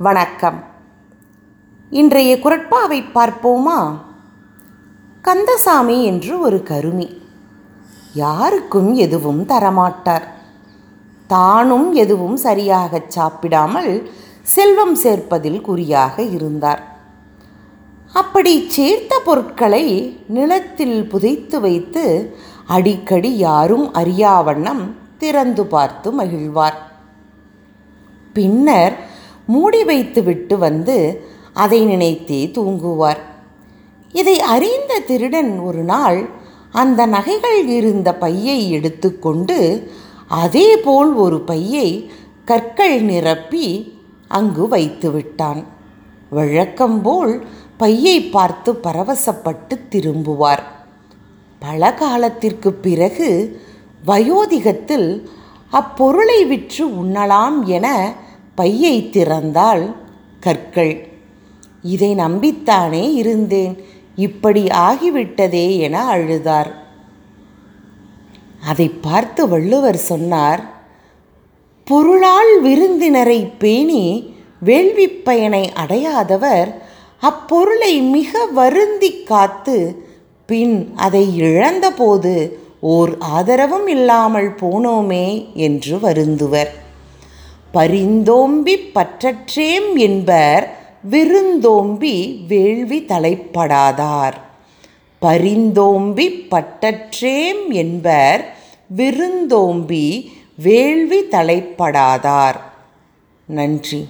வணக்கம். இன்றைய குரட்பாவை பார்ப்போமா? கந்தசாமி என்று ஒரு கருமி. யாருக்கும் எதுவும் தரமாட்டார். தானும் எதுவும் சரியாகச் சாப்பிடாமல் செல்வம் சேர்ப்பதில் குறியாக இருந்தார். அப்படி சேர்த்த பொருட்களை நிலத்தில் புதைத்து வைத்து அடிக்கடி யாரும் அறியாவண்ணம் திறந்து பார்த்து மகிழ்வார். பின்னர் மூடி வைத்துவிட்டு வந்து அதை நினைத்தே தூங்குவார். இதை அறிந்த திருடன் ஒரு நாள் அந்த நகைகள் இருந்த பையை எடுத்துக்கொண்டு அதேபோல் ஒரு பையை கற்கள் நிரப்பி அங்கு வைத்து விட்டான். வழக்கம்போல் பையை பார்த்து பரவசப்பட்டு திரும்புவார். பல காலத்திற்கு பிறகு வயோதிகத்தில் அப்பொருளை விற்று உண்ணலாம் என பையை திறந்தால் கற்கள். இதை நம்பித்தானே இருந்தேன். இப்படி ஆகிவிட்டதே என அழுதார். அதை பார்த்து வள்ளுவர் சொன்னார் பொருளால் விருந்தினரை பேணி வேள்விப் பயனை அடையாதவர் அப்பொருளை மிக வருந்தி காத்து பின் அதை இழந்தபோது ஓர் ஆதரவும் இல்லாமல் போனோமே என்று வருந்துவர். பரிந்தோம்பி பற்றற்றேம் என்பர் விருந்தோம்பி வேள்வி தலைப்படாதார். பரிந்தோம்பி பட்டற்றேம் என்பர் விருந்தோம்பி வேள்வி தலைப்படாதார். நன்றி.